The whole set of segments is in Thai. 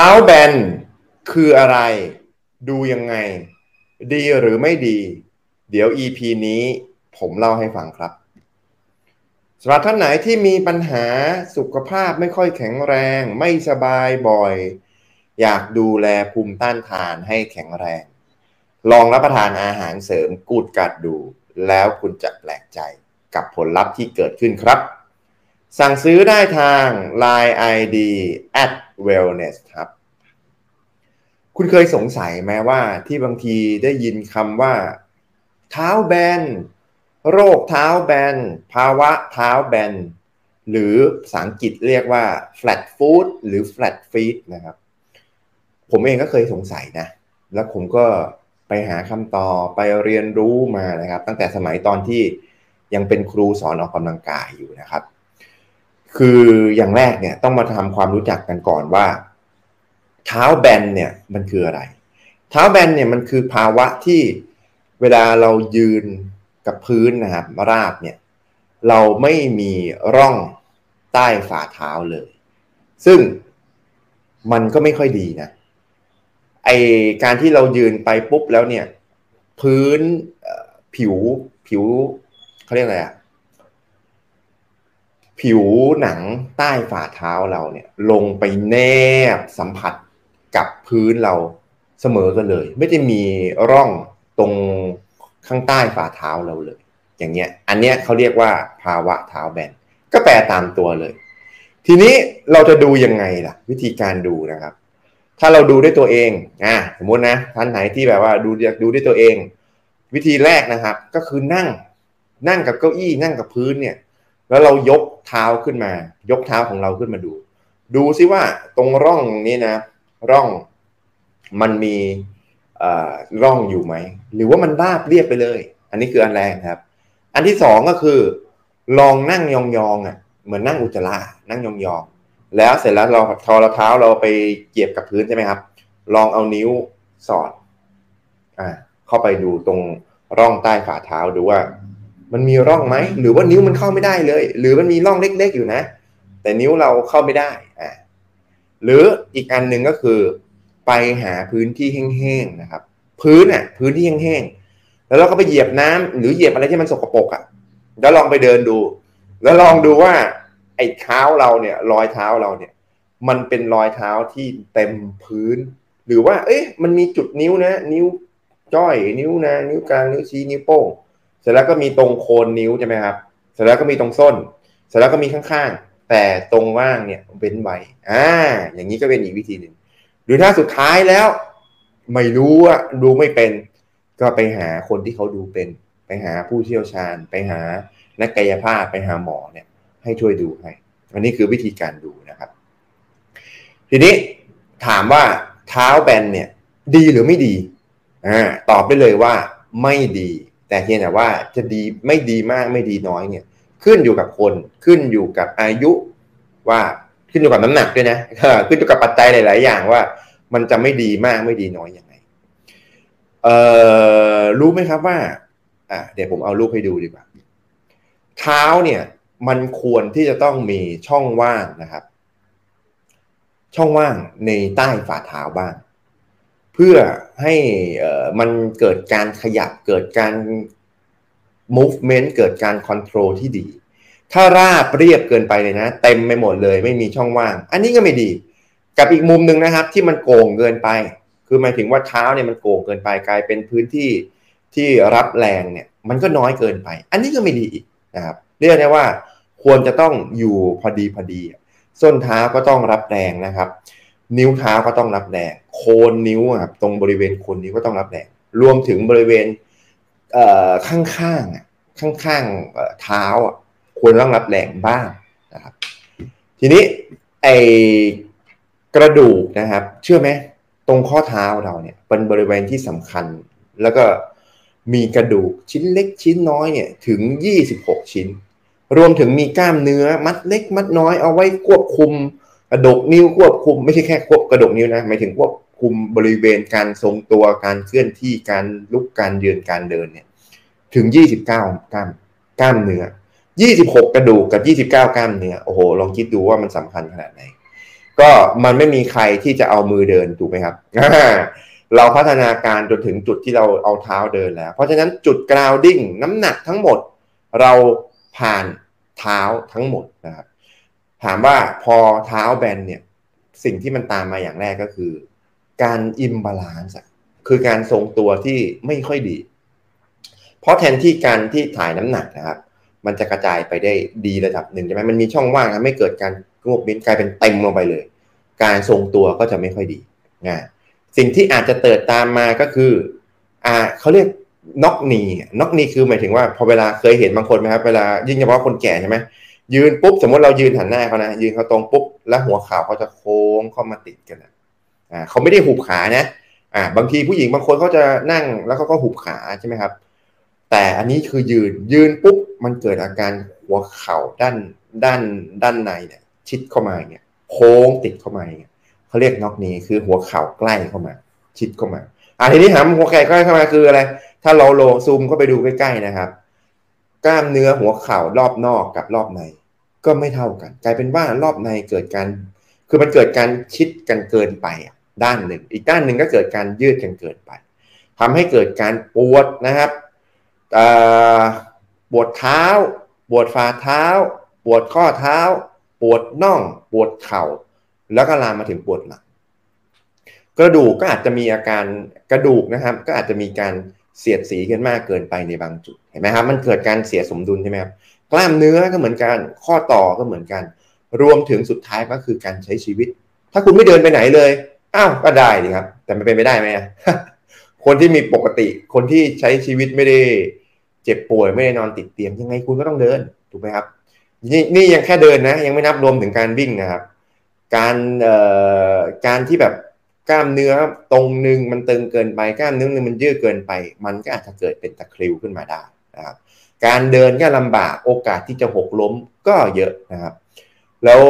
ท้าแบนคืออะไร ดูยังไง ดีหรือไม่ดี เดี๋ยว EP นี้ผมเล่าให้ฟังครับสำหรับท่านไหนที่มีปัญหาสุขภาพไม่ค่อยแข็งแรง ไม่สบายบ่อย อยากดูแลภูมิต้านทานให้แข็งแรง ลองรับประทานอาหารเสริมกูดกัดดู แล้วคุณจะแปลกใจกับผลลัพธ์ที่เกิดขึ้นครับ สั่งซื้อได้ทาง Line ID at wellness ครับ คุณเคยสงสัยไหมว่าที่บางทีได้ยินคำว่า เท้าแบน โรคเท้าแบน ภาวะเท้าแบน หรือภาษาอังกฤษเรียกว่า flat foot หรือ flat feet นะครับ ผมเองก็เคยสงสัยนะ แล้วผมก็ไปหาคำตอบไปเรียนรู้มานะครับ ตั้งแต่สมัยตอนที่ยังเป็นครูสอนออกกำลังกายอยู่นะครับ คืออย่างแรกเนี่ยต้องมาทำความรู้จักกันก่อนว่า เท้าแบนเนี่ยมันคืออะไร เท้าแบนเนี่ยมันคือภาวะที่เวลาเรายืนกับพื้นนะครับราบเนี่ยเราไม่มีร่องใต้ฝ่าเท้าเลย ซึ่งมันก็ไม่ค่อยดีนะไอการที่เรายืนไปปุ๊บแล้วเนี่ย พื้นผิวผิวเขาเรียกอะไรอะ ผิวหนังใต้ฝ่าเท้าเราเนี่ยลงไปแนบสัมผัสกับพื้นเราเสมอกันเลย ไม่ได้มีร่องตรงข้างใต้ฝ่าเท้าเราเลย อย่างเงี้ยอันเนี้ยเขาเรียกว่าภาวะเท้าแบน ก็แปลตามตัวเลย ทีนี้เราจะดูยังไงล่ะ วิธีการดูนะครับ ถ้าเราดูด้วยตัวเองอ่าสมมตินะท่านไหนที่แบบว่าดูอยากดูด้วยตัวเอง วิธีแรกนะครับ ก็คือนั่งนั่งกับเก้าอี้นั่งกับพื้นเนี่ย แล้วเรายกเท้าขึ้นมา ยกเท้าของเราขึ้นมาดู ดูซิว่าตรงร่องนี้นะ ร่องมันมีร่องอยู่ไหม หรือว่ามันราบเรียบไปเลย อันนี้คืออันแรกครับ อันที่สองก็คือ ลองนั่งยองๆอะเหมือนนั่งอุจจาระนั่งยองๆแล้วเสร็จแล้วเราทอเราเท้าเราไปเกียบกับพื้นใช่ไหมครับ ลองเอานิ้วสอดอ่าเข้าไปดูตรงร่องใต้ฝ่าเท้าดูว่า มันมีร่องไหมหรือว่านิ้วมันเข้าไม่ได้เลย หรือมันมีร่องเล็ก ๆ อยู่นะ แต่นิ้วเราเข้าไม่ได้อ่าหรืออีกอันหนึ่งก็คือ ไปหาพื้นที่แห้งๆนะครับ พื้นอะ พื้นที่แห้งๆแล้วเราก็ไปเหยียบน้ำหรือเหยียบอะไรที่มันสกปรกอะแล้วลองไปเดินดู แล้วลองดูว่า ไอ้เท้าเราเนี่ย รอยเท้าเราเนี่ย มันเป็นรอยเท้าที่เต็มพื้น หรือว่า เอ๊ะมันมีจุดนิ้วนะ นิ้วจ้อยนิ้วนะ นิ้วกลางนิ้วชี้นิ้วโป้ง สร็จแล้วก็มีตรงโคนนิ้วใช่ไหมครับ เสร็จแล้วก็มีตรงส้น เสร็จแล้วก็มีข้างๆ แต่ตรงว่างเนี่ยเป็นไว้ อ่า อย่างนี้ก็เป็นอีกวิธีหนึ่ง หรือถ้าสุดท้ายแล้ว ไม่รู้อะดูไม่เป็น ก็ไปหาคนที่เขาดูเป็น ไปหาผู้เชี่ยวชาญ ไปหานักกายภาพ ไปหาหมอเนี่ย ให้ช่วยดูให้ อันนี้คือวิธีการดูนะครับ ทีนี้ถามว่าเท้าแบนเนี่ย ดีหรือไม่ดี อ่า ตอบได้เลยว่าไม่ดี แต่เพียงแต่ว่าจะดีไม่ดีมากไม่ดีน้อยเนี่ย ขึ้นอยู่กับคนขึ้นอยู่กับอายุว่าขึ้นอยู่กับน้ำหนักด้วยนะขึ้นอยู่กับปัจจัยหลาย ๆ อย่างว่า มันจะไม่ดีมากไม่ดีน้อยอยังไงเอ่อรู้ไหมครับว่าอ่าเดี๋ยวผมเอารูปให้ดูดีกว่า เท้าเนี่ย มันควรที่จะต้องมีช่องว่างนะครับ ช่องว่างในใต้ฝ่าเท้าบ้าง เพื่อให้มันเกิดการขยับเกิดการ movement เกิดการ control ที่ดี ถ้าราบเรียบเกินไปเลยนะ เต็มไม่หมดเลยไม่มีช่องว่าง อันนี้ก็ไม่ดี กับอีกมุมหนึ่งนะครับ ที่มันโก่งเกินไป คือหมายถึงว่าเท้าเนี่ยมันโก่งเกินไปกลายเป็นพื้นที่ที่รับแรงเนี่ย มันก็น้อยเกินไป อันนี้ก็ไม่ดีอีกนะครับเรียกได้ว่าควรจะต้องอยู่พอดีพอดี ส้นเท้าก็ต้องรับแรงนะครับ นิ้วเท้าก็ต้องรับแรง โคนนิ้วครับตรงบริเวณโคนนิ้วก็ต้องรับแรงรวมถึงบริเวณข้างข้างข้างข้างเท้าควรต้องรับแรงบ้างนะครับ ทีนี้ไอกระดูกนะครับ เชื่อไหมตรงข้อเท้าเราเนี่ยเป็นบริเวณที่สำคัญ แล้วก็มีกระดูกชิ้นเล็กชิ้นน้อยเนี่ยถึง 26 ชิ้น รวมถึงมีกล้ามเนื้อมัดเล็กมัดน้อยเอาไว้ควบคุมกระดกนิ้วควบคุมไม่ใช่แค่ควบกระดกนิ้วนะหมายถึงควบ คุมบริเวณการทรงตัวการเคลื่อนที่การลุกการยืนการเดินเนี่ยถึงยี่สิบเก้ากล้ามกล้ามเนื้อยี่สิบหกกระดูกกับยี่สิบเก้ากล้ามเนื้อโอ้โหลองคิดดูว่ามันสำคัญขนาดไหน ก็มันไม่มีใครที่จะเอามือเดินถูกไหมครับเราพัฒนาการจนถึงจุดที่เราเอาเท้าเดินแล้ว เพราะฉะนั้นจุด grounding น้ำหนักทั้งหมด เราผ่านเท้าทั้งหมดนะครับถามว่าพอเท้าแบนเนี่ยสิ่งที่มันตามมาอย่างแรกก็คือ การ imbalanceคือการทรงตัวที่ไม่ค่อยดี เพราะแทนที่การที่ถ่ายน้ำหนักนะครับ มันจะกระจายไปได้ดีระดับหนึ่งใช่ไหมมันมีช่องว่างทำให้เกิดการงบบินกลายเป็นเต็มลงไปเลย การทรงตัวก็จะไม่ค่อยดีนะสิ่งที่อาจจะเติดตามมาก็คืออ่าเขาเรียกน็อกนีน็อกนีคือหมายถึงว่าพอเวลาเคยเห็นบางคนไหมครับเวลายิ่งเฉพาะคนแก่ใช่ไหมยืนปุ๊บสมมติเรายืนหันหน้าเขานะยืนเขาตรงปุ๊บแล้วหัวเข่าเขาจะโค้งเข้ามาติดกัน อ่าเขาไม่ได้หุบขานะอ่าบางทีผู้หญิงบางคนเขาจะนั่งแล้วเขาก็หุบขาใช่ไหมครับ แต่อันนี้คือยืนยืนปุ๊บมันเกิดอาการหัวเข่าด้านด้านด้านในเนี่ยชิดเข้ามาเงี้ยโค้งติดเข้ามาเงี้ยเขาเรียกน็อกนี้คือหัวเข่าใกล้เข้ามา ชิดเข้ามาอ่าทีนี้หามหัวเข่าใกล้เข้ามาคืออะไร ถ้าเราโลซูมเข้าไปดูใกล้ๆนะครับ กล้ามเนื้อหัวเข่ารอบนอกกับรอบใน ก็ไม่เท่ากัน กลายเป็นว่ารอบในเกิดการ คือมันเกิดการชิดกันเกินไป ด้านหนึ่ง อีกด้านหนึ่งก็เกิดการยืดกันเกินไปทำให้เกิดการปวดนะครับปวดเท้า ปวดฝ่าเท้า ปวดข้อเท้า ปวดน่อง ปวดเข่า แล้วก็ลามมาถึงปวดหลังกระดูกก็อาจจะมีอาการกระดูกนะครับ ก็อาจจะมีการเสียดสีกันมากเกินไปในบางจุดเห็นไหมครับมันเกิดการเสียสมดุลใช่ไหมครับกล้ามเนื้อก็เหมือนกันข้อต่อก็เหมือนกัน รวมถึงสุดท้ายก็คือการใช้ชีวิต ถ้าคุณไม่เดินไปไหนเลย อ้าวก็ได้ดีครับ แต่มันเป็นไม่ได้ไหมคนที่มีปกติ คนที่ใช้ชีวิตไม่ได้เจ็บป่วยไม่ได้นอนติดเตียงยังไงคุณก็ต้องเดินถูกไหมครับ นี่นี่ยังแค่เดินนะ ยังไม่นับรวมถึงการวิ่งนะครับ การเอ่อการที่แบบกล้ามเนื้อตรงหนึ่งมันตึงเกินไปกล้ามเนื้อนึงมันยืดเกินไป มันก็อาจจะเกิดเป็นตะคริวขึ้นมาได้นะครับการเดินก็ลำบากโอกาสที่จะหกล้มก็เยอะนะครับ แล้ว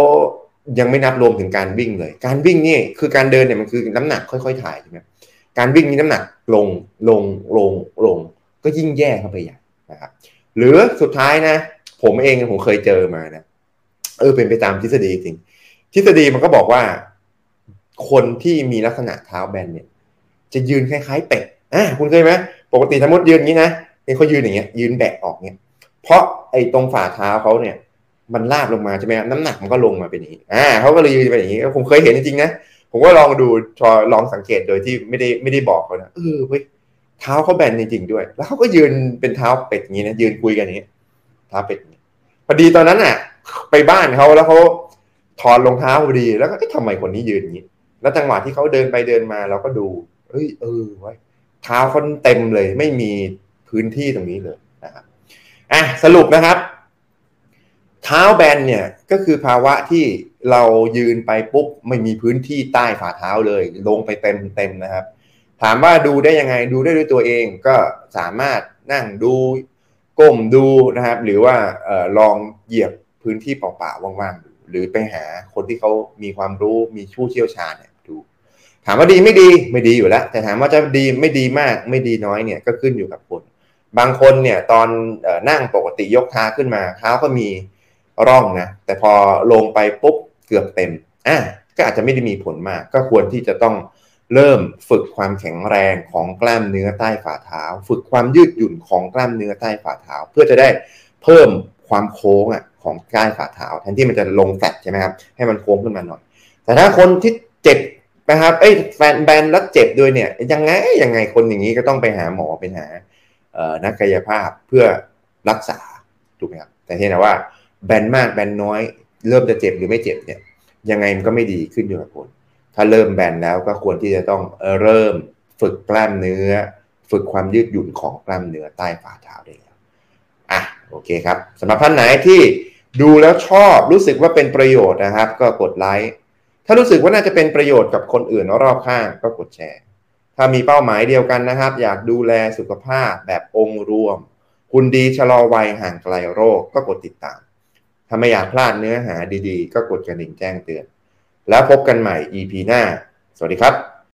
ยังไม่นับรวมถึงการวิ่งเลย การวิ่งนี่คือการเดินเนี่ยมันคือน้ำหนักค่อยๆถ่ายใช่ไหมการวิ่งนี่น้ำหนักลงลงลงลง ก็ยิ่งแย่เข้าไปใหญ่นะครับ หรือสุดท้ายนะ ผมเองผมเคยเจอมานะเออเป็นไปตามทฤษฎีจริง ทฤษฎีมันก็บอกว่า คนที่มีลักษณะเท้าแบนเนี่ย จะยืนคล้ายๆเป็ดอะคุณเคยไหมปกติสมมติยืนอย่างนี้นะเห็นเขายืนอย่างเงี้ยยืนแบกออกเนี่ยเพราะไอ้ตรงฝ่าเท้าเขาเนี่ย มันลาบลงมาใช่ไหมน้ำหนักมันก็ลงมาเป็นอย่างนี้อ่าเขาก็เลยยืนไปอย่างนี้ผมเคยเห็นจริงๆนะผมก็ลองดูชอลองสังเกตโดยที่ไม่ได้ไม่ได้บอกเขานะเออเว้ยเท้าเขาแบนจริงๆด้วย แล้วเขาก็ยืนเป็นเท้าเป็ดอย่างนี้นะยืนคุยกันอย่างนี้เท้าเป็ดพอดีตอนนั้นอะ ไปบ้านเขาแล้วเขาถอดรองเท้าพอดีแล้วก็ทำไมคนนี้ยืนอย่างนี้ แล้วจังหวะที่เขาเดินไปเดินมาเราก็ดูเฮ้ยเออไว้เท้าเขาเต็มเลย ไม่มีพื้นที่ตรงนี้เลยนะครับอะสรุปนะครับ เท้าแบนเนี่ยก็คือภาวะที่เรายืนไปปุ๊บไม่มีพื้นที่ใต้ฝ่าเท้าเลย ลงไปเต็มเต็มนะครับ ถามว่าดูได้ยังไงดูได้ด้วยตัวเองก็สามารถนั่งดูก้มดูนะครับ หรือว่าออลองเหยียบพื้นที่เปล่าๆว่างๆหรือไปหาคนที่เขามีความรู้มีผู้เชี่ยวชาญเนี่ยดู ถามว่าดีไม่ดีไม่ดีอยู่แล้ว แต่ถามว่าจะดีไม่ดีมากไม่ดีน้อยเนี่ยก็ขึ้นอยู่กับคน บางคนเนี่ยตอนอนั่งปกติยกเท้าขึ้นมาเท้าก็มี ร่องนะแต่พอลงไปปุ๊บเกือบเต็มอะก็อาจจะไม่ได้มีผลมาก ก็ควรที่จะต้องเริ่มฝึกความแข็งแรงของกล้ามเนื้อใต้ฝ่าเท้า ฝึกความยืดหยุ่นของกล้ามเนื้อใต้ฝ่าเท้า เพื่อจะได้เพิ่มความโค้งอะของใต้ฝ่าเท้า แทนที่มันจะลงแฟตใช่ไหมครับให้มันโค้งขึ้นมาหน่อย แต่ถ้าคนที่เจ็บนะครับเอ้แฟนแบนแล้วเจ็บด้วยเนี่ยยังไงยังไงคนอย่างนี้ก็ต้องไปหาหมอไปหานักกายภาพเพื่อรักษาถูกไหมครับแต่ที่นะว่า แบนมากแบนน้อย เริ่มจะเจ็บหรือไม่เจ็บเนี่ย ยังไงมันก็ไม่ดีขึ้นอยู่กับคนถ้าเริ่มแบนแล้วก็ควรที่จะต้องเริ่มฝึกกล้ามเนื้อ ฝึกความยืดหยุ่นของกล้ามเนื้อใต้ฝ่าเท้าได้แล้วอะโอเคครับสำหรับท่านไหนที่ดูแล้วชอบรู้สึกว่าเป็นประโยชน์นะครับ ก็กดไลค์ถ้ารู้สึกว่าน่าจะเป็นประโยชน์กับคนอื่นรอบข้างก็กดแชร์ ถ้ามีเป้าหมายเดียวกันนะครับ อยากดูแลสุขภาพแบบองค์รวม คุณดีชะลอวัยห่างไกลโรคก็กดติดตาม ถ้าไม่อยากพลาดเนื้อหาดีๆ ก็กดกระดิ่งแจ้งเตือน แล้วพบกันใหม่ EP หน้า สวัสดีครับ